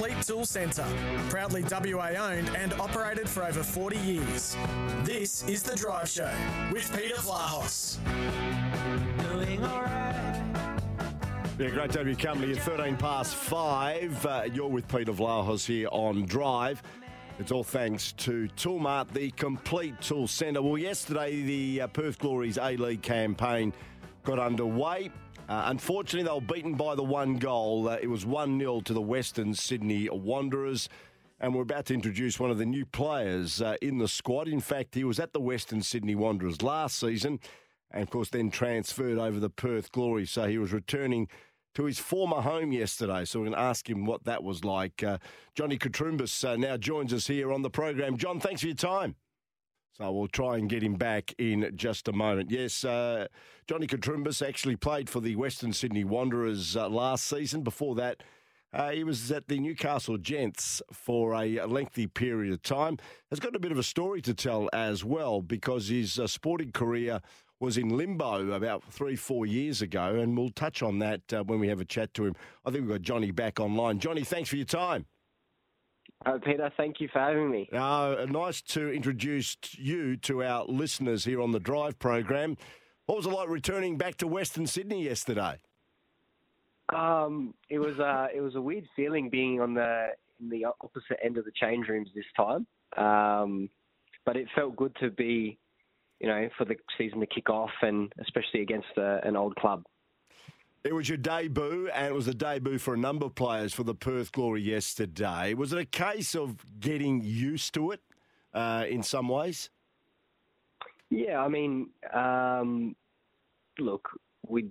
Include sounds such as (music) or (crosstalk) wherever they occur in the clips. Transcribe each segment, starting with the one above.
Complete tool centre. Proudly WA owned and operated for over 40 years. This is The Drive Show with Peter Vlahos. Yeah, great to have you company at 13 past 5. Uh, you're with Peter Vlahos here on Drive. It's all thanks to Toolmart, the complete tool centre. Well, yesterday the uh, Perth Glory's A-League campaign got underway. Uh, unfortunately, they were beaten by the one goal. Uh, it was 1 0 to the Western Sydney Wanderers. And we're about to introduce one of the new players uh, in the squad. In fact, he was at the Western Sydney Wanderers last season and, of course, then transferred over the Perth Glory. So he was returning to his former home yesterday. So we're going to ask him what that was like. Uh, Johnny Koutroumbis uh, now joins us here on the program. John, thanks for your time. So we'll try and get him back in just a moment. Yes, uh, Johnny Koutroumbis actually played for the Western Sydney Wanderers uh, last season. Before that, uh, he was at the Newcastle Jets for a lengthy period of time. Has got a bit of a story to tell as well because his uh, sporting career was in limbo about three, four years ago, and we'll touch on that uh, when we have a chat to him. I think we've got Johnny back online. Johnny, thanks for your time. Uh, Peter, thank you for having me. Uh, nice to introduce you to our listeners here on the Drive program. What was it like returning back to Western Sydney yesterday? Um, it was uh, (laughs) it was a weird feeling being on the in the opposite end of the change rooms this time, um, but it felt good to be, you know, for the season to kick off and especially against uh, an old club. It was your debut, and it was a debut for a number of players for the Perth Glory yesterday. Was it a case of getting used to it uh, in some ways? Yeah, I mean, um, look, we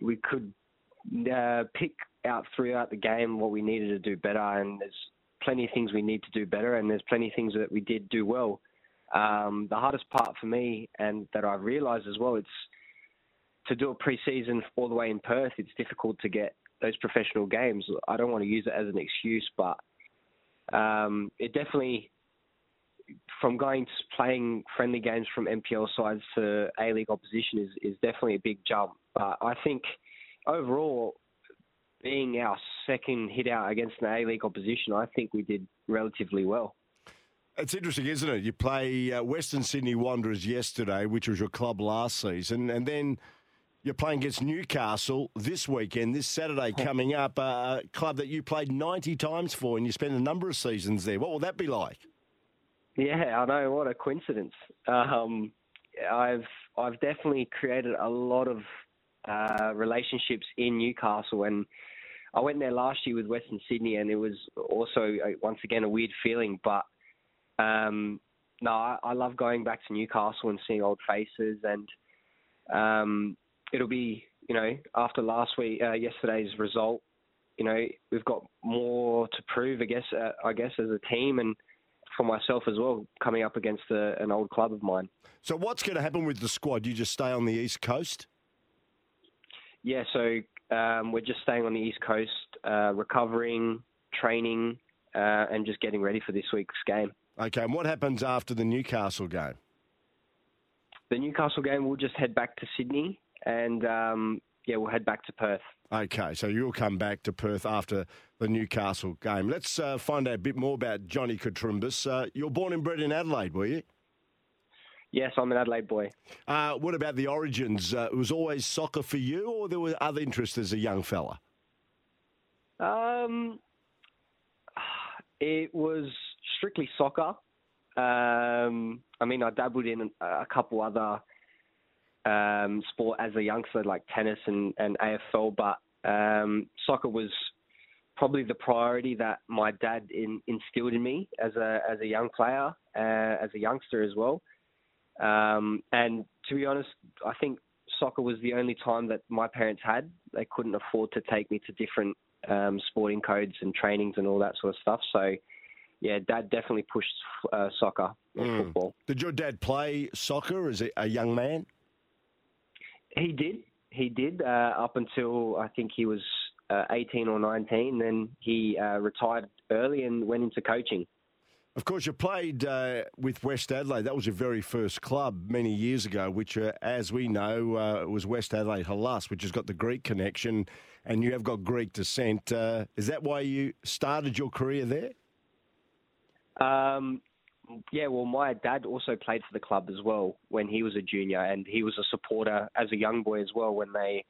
we could uh, pick out throughout the game what we needed to do better, and there's plenty of things we need to do better, and there's plenty of things that we did do well. Um, the hardest part for me, and that I've realised as well, it's to do a pre-season all the way in Perth, it's difficult to get those professional games. I don't want to use it as an excuse, but um, it definitely, from going to playing friendly games from NPL sides to A League opposition is, is definitely a big jump. But I think overall, being our second hit out against an A League opposition, I think we did relatively well. It's interesting, isn't it? You play uh, Western Sydney Wanderers yesterday, which was your club last season, and then you're playing against Newcastle this weekend, this Saturday coming up, a club that you played 90 times for and you spent a number of seasons there. What will that be like? Yeah, I know. What a coincidence. Um, I've I've definitely created a lot of uh, relationships in Newcastle, and I went there last year with Western Sydney, and it was also uh, once again a weird feeling. But um, no, I, I love going back to Newcastle and seeing old faces, and um, it'll be, you know, after last week, uh, yesterday's result, you know, we've got more to prove, I guess, uh, I guess, as a team and for myself as well, coming up against a, an old club of mine. So, what's going to happen with the squad? You just stay on the east coast? Yeah, so um, we're just staying on the east coast, uh, recovering, training, uh, and just getting ready for this week's game. Okay, and what happens after the Newcastle game? The Newcastle game, we'll just head back to Sydney and um, yeah, we'll head back to Perth. Okay, so you'll come back to Perth after the Newcastle game. Let's uh, find out a bit more about Johnny Koutroumbis. Uh, you're born and bred in Adelaide, were you? Yes, I'm an Adelaide boy. Uh, what about the origins? Uh, it was always soccer for you, or there were other interests as a young fella? Um, it was strictly soccer. Um, I mean, I dabbled in a couple other um, sport as a youngster, like tennis and, and AFL, but um, soccer was probably the priority that my dad in, instilled in me as a as a young player, uh, as a youngster as well. Um, and to be honest, I think soccer was the only time that my parents had. They couldn't afford to take me to different um, sporting codes and trainings and all that sort of stuff. So, yeah, Dad definitely pushed uh, soccer mm. football. Did your dad play soccer as a, a young man? He did. He did uh, up until I think he was uh, 18 or 19. Then he uh, retired early and went into coaching. Of course, you played uh, with West Adelaide. That was your very first club many years ago, which, uh, as we know, uh, was West Adelaide Hellas, which has got the Greek connection, and you have got Greek descent. Uh, is that why you started your career there? Um, yeah, well, my dad also played for the club as well when he was a junior, and he was a supporter as a young boy as well when they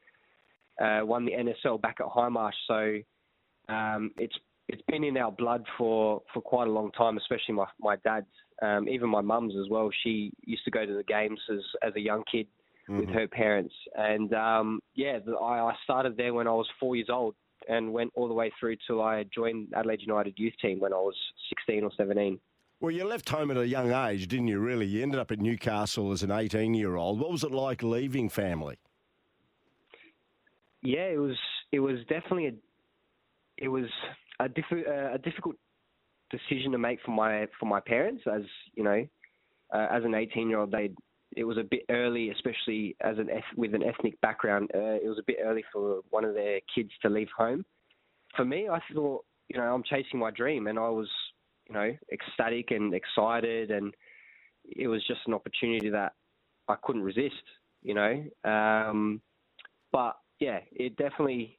uh, won the NSL back at Hindmarsh. So um, it's it's been in our blood for, for quite a long time, especially my my dad's, um, even my mum's as well. She used to go to the games as as a young kid mm-hmm. with her parents, and um, yeah, the, I, I started there when I was four years old and went all the way through till I joined Adelaide United youth team when I was 16 or 17. Well, you left home at a young age, didn't you? Really, you ended up at Newcastle as an 18 year old. What was it like leaving family? Yeah, it was. It was definitely a. It was a, uh, a difficult decision to make for my for my parents, as you know, uh, as an 18 year old, they it was a bit early, especially as an with an ethnic background. Uh, it was a bit early for one of their kids to leave home. For me, I thought, you know, I'm chasing my dream, and I was, you know, ecstatic and excited, and it was just an opportunity that I couldn't resist, you know. Um, but yeah, it definitely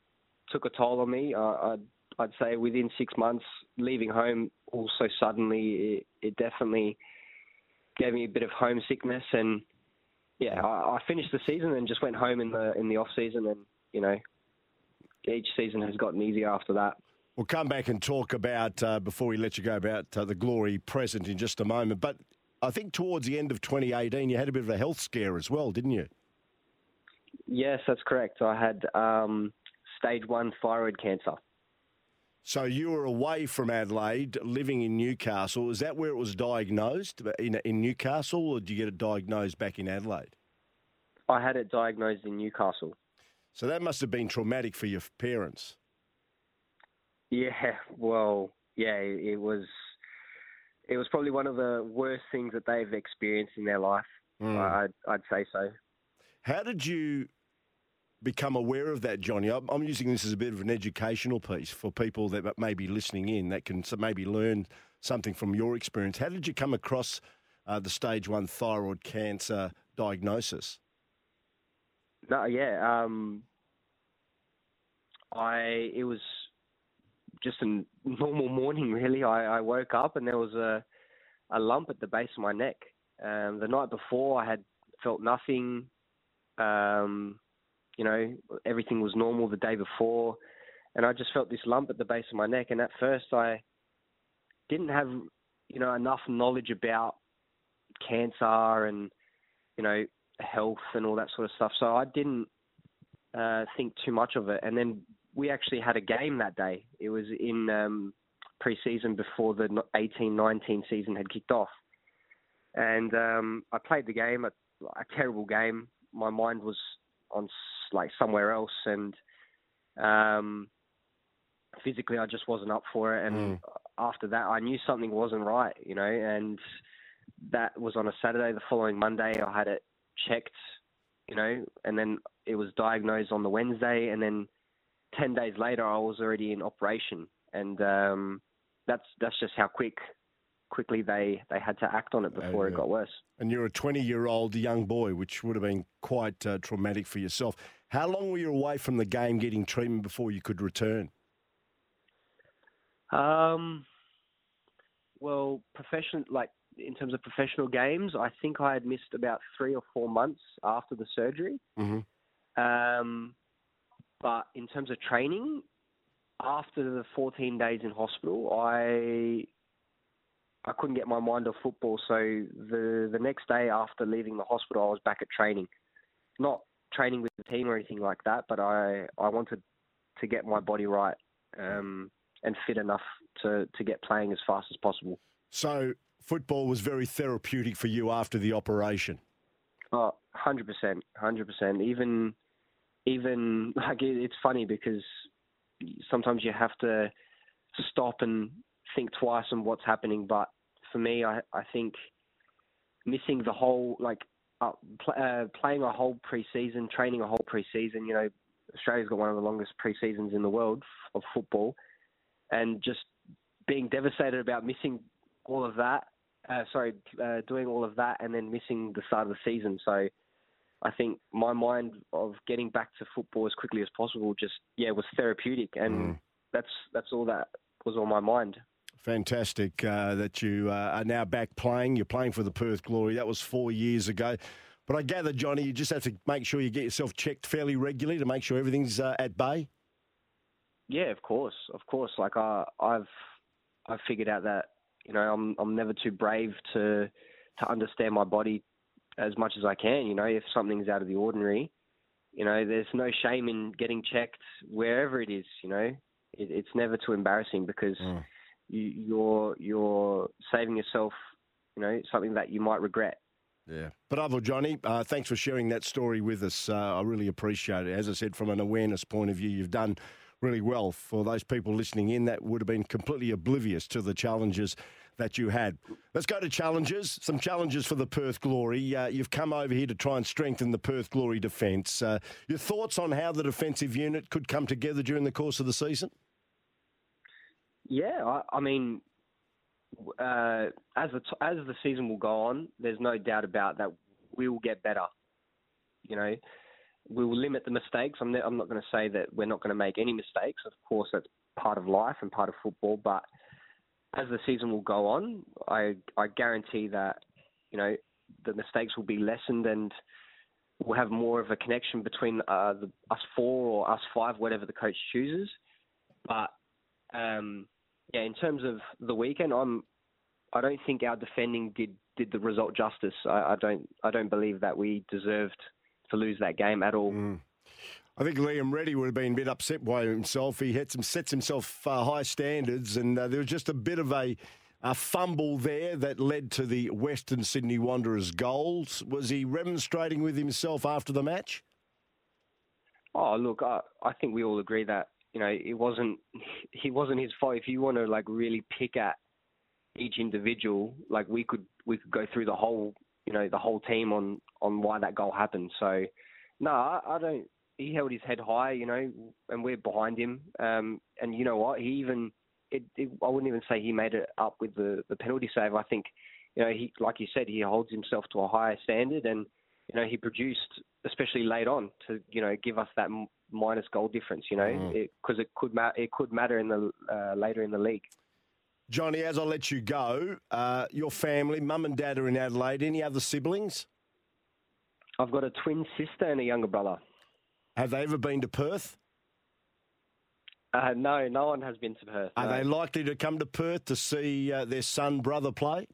took a toll on me. I, I I'd say within six months, leaving home also suddenly, it, it definitely gave me a bit of homesickness. And yeah, I, I, finished the season and just went home in the in the off season, and you know, each season has gotten easier after that. We'll come back and talk about uh, before we let you go about uh, the glory present in just a moment. But I think towards the end of 2018, you had a bit of a health scare as well, didn't you? Yes, that's correct. I had um, stage one thyroid cancer. So you were away from Adelaide, living in Newcastle. Is that where it was diagnosed in in Newcastle, or did you get it diagnosed back in Adelaide? I had it diagnosed in Newcastle. So that must have been traumatic for your parents. Yeah, well, yeah, it was. It was probably one of the worst things that they've experienced in their life. Mm. I'd, I'd say so. How did you become aware of that, Johnny? I'm using this as a bit of an educational piece for people that may be listening in that can maybe learn something from your experience. How did you come across uh, the stage one thyroid cancer diagnosis? No, yeah, um, I it was just a (laughs) normal morning. Really, I, I woke up and there was a a lump at the base of my neck. Um, the night before, I had felt nothing. Um, you know, everything was normal the day before, and I just felt this lump at the base of my neck. And at first, I didn't have, you know, enough knowledge about cancer and, you know, health and all that sort of stuff. So I didn't uh, think too much of it. And then we actually had a game that day. It was in um, pre-season before the 18-19 season had kicked off, and um, I played the game. A, a terrible game. My mind was on like somewhere else, and um, physically I just wasn't up for it. And mm. after that, I knew something wasn't right, you know. And that was on a Saturday. The following Monday, I had it checked, you know, and then it was diagnosed on the Wednesday, and then ten days later, I was already in operation, and um, that's that's just how quick quickly they, they had to act on it before it got worse. And you're a 20 year old young boy, which would have been quite uh, traumatic for yourself. How long were you away from the game getting treatment before you could return? Um, well, professional, like in terms of professional games, I think I had missed about three or four months after the surgery. Mm-hmm. Um, but in terms of training, after the 14 days in hospital, I I couldn't get my mind off football. So the the next day after leaving the hospital, I was back at training, not training with the team or anything like that, but I I wanted to get my body right um, and fit enough to to get playing as fast as possible. So football was very therapeutic for you after the operation. Oh, 100%, 100%. Even, even (laughs) like it, it's funny because sometimes you have to stop and think twice on what's happening. But for me, I, I think missing the whole like uh, pl- uh, playing a whole preseason, training a whole preseason. You know, Australia's got one of the longest preseasons in the world of football, and just being devastated about missing all of that. Uh, sorry, uh, doing all of that and then missing the start of the season. So I think my mind of getting back to football as quickly as possible just yeah was therapeutic, and mm. that's that's all that was on my mind. Fantastic uh, that you uh, are now back playing. You're playing for the Perth Glory. That was four years ago. But I gather, Johnny, you just have to make sure you get yourself checked fairly regularly to make sure everything's uh, at bay. Yeah, of course, of course. Like I, I've, I've figured out that you know I'm, I'm never too brave to, to understand my body as much as I can. You know, if something's out of the ordinary, you know, there's no shame in getting checked wherever it is. You know, it, it's never too embarrassing because mm. you, you're you're saving yourself, you know, something that you might regret. Yeah. Bravo, Johnny. Uh, thanks for sharing that story with us. Uh, I really appreciate it. As I said, from an awareness point of view, you've done really well for those people listening in that would have been completely oblivious to the challenges that you had. Let's go to challenges. Some challenges for the Perth Glory. Uh, you've come over here to try and strengthen the Perth Glory defence. Uh, your thoughts on how the defensive unit could come together during the course of the season? Yeah, I, I mean, uh, as the as the season will go on, there's no doubt about that. We will get better. You know, we will limit the mistakes. I'm, ne- I'm not going to say that we're not going to make any mistakes. Of course, that's part of life and part of football. But as the season will go on, I I guarantee that you know the mistakes will be lessened and we'll have more of a connection between uh, the, us four or us five, whatever the coach chooses. But um, yeah, in terms of the weekend, I'm I don't think our defending did did the result justice. I, I don't I don't believe that we deserved to lose that game at all. Mm. I think Liam Reddy would have been a bit upset by himself. He had some sets himself uh, high standards, and uh, there was just a bit of a, a fumble there that led to the Western Sydney Wanderers goals. Was he remonstrating with himself after the match? Oh, look, I, I think we all agree that you know it wasn't (laughs) he wasn't his fault. If you want to like really pick at each individual, like we could we could go through the whole you know the whole team on on why that goal happened. So no, I, I don't. He held his head high, you know, and we're behind him. Um, and you know what? He even it, it, I wouldn't even say he made it up with the the penalty save. I think you know he like you said he holds himself to a higher standard and you know he produced especially late on to you know give us that minus goal difference you know because mm. it, it, could ma- it could matter in the uh, later in the league Johnny, as I let you go, uh, your family, mum and dad are in Adelaide. Any other siblings? I've got a twin sister and a younger brother. Have they ever been to Perth? Uh, no, no one has been to Perth. Are no. they likely to come to Perth to see uh, their son brother play?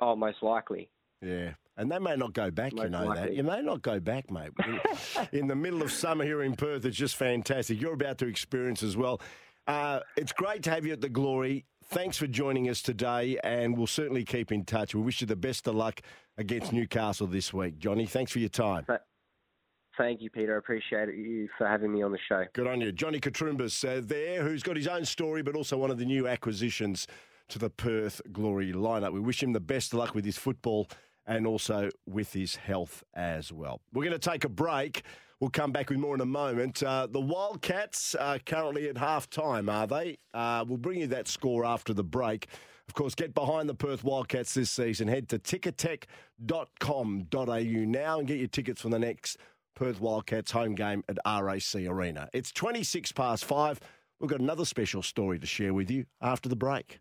Oh, most likely. Yeah. And they may not go back, most you know likely. that. You may not go back, mate. (laughs) in the middle of summer here in Perth, it's just fantastic. You're about to experience as well. Uh, it's great to have you at the Glory. Thanks for joining us today, and we'll certainly keep in touch. We wish you the best of luck against Newcastle this week. Johnny, thanks for your time. Thank you, Peter. I appreciate you for having me on the show. Good on you. Johnny Koutroumbis uh, there, who's got his own story, but also one of the new acquisitions to the Perth Glory lineup. We wish him the best of luck with his football and also with his health as well. We're going to take a break. We'll come back with more in a moment. Uh, the Wildcats are currently at half time, are they? Uh, we'll bring you that score after the break. Of course, get behind the Perth Wildcats this season. Head to ticketek.com.au now and get your tickets for the next Perth Wildcats home game at RAC Arena. It's 26 past five. We've got another special story to share with you after the break.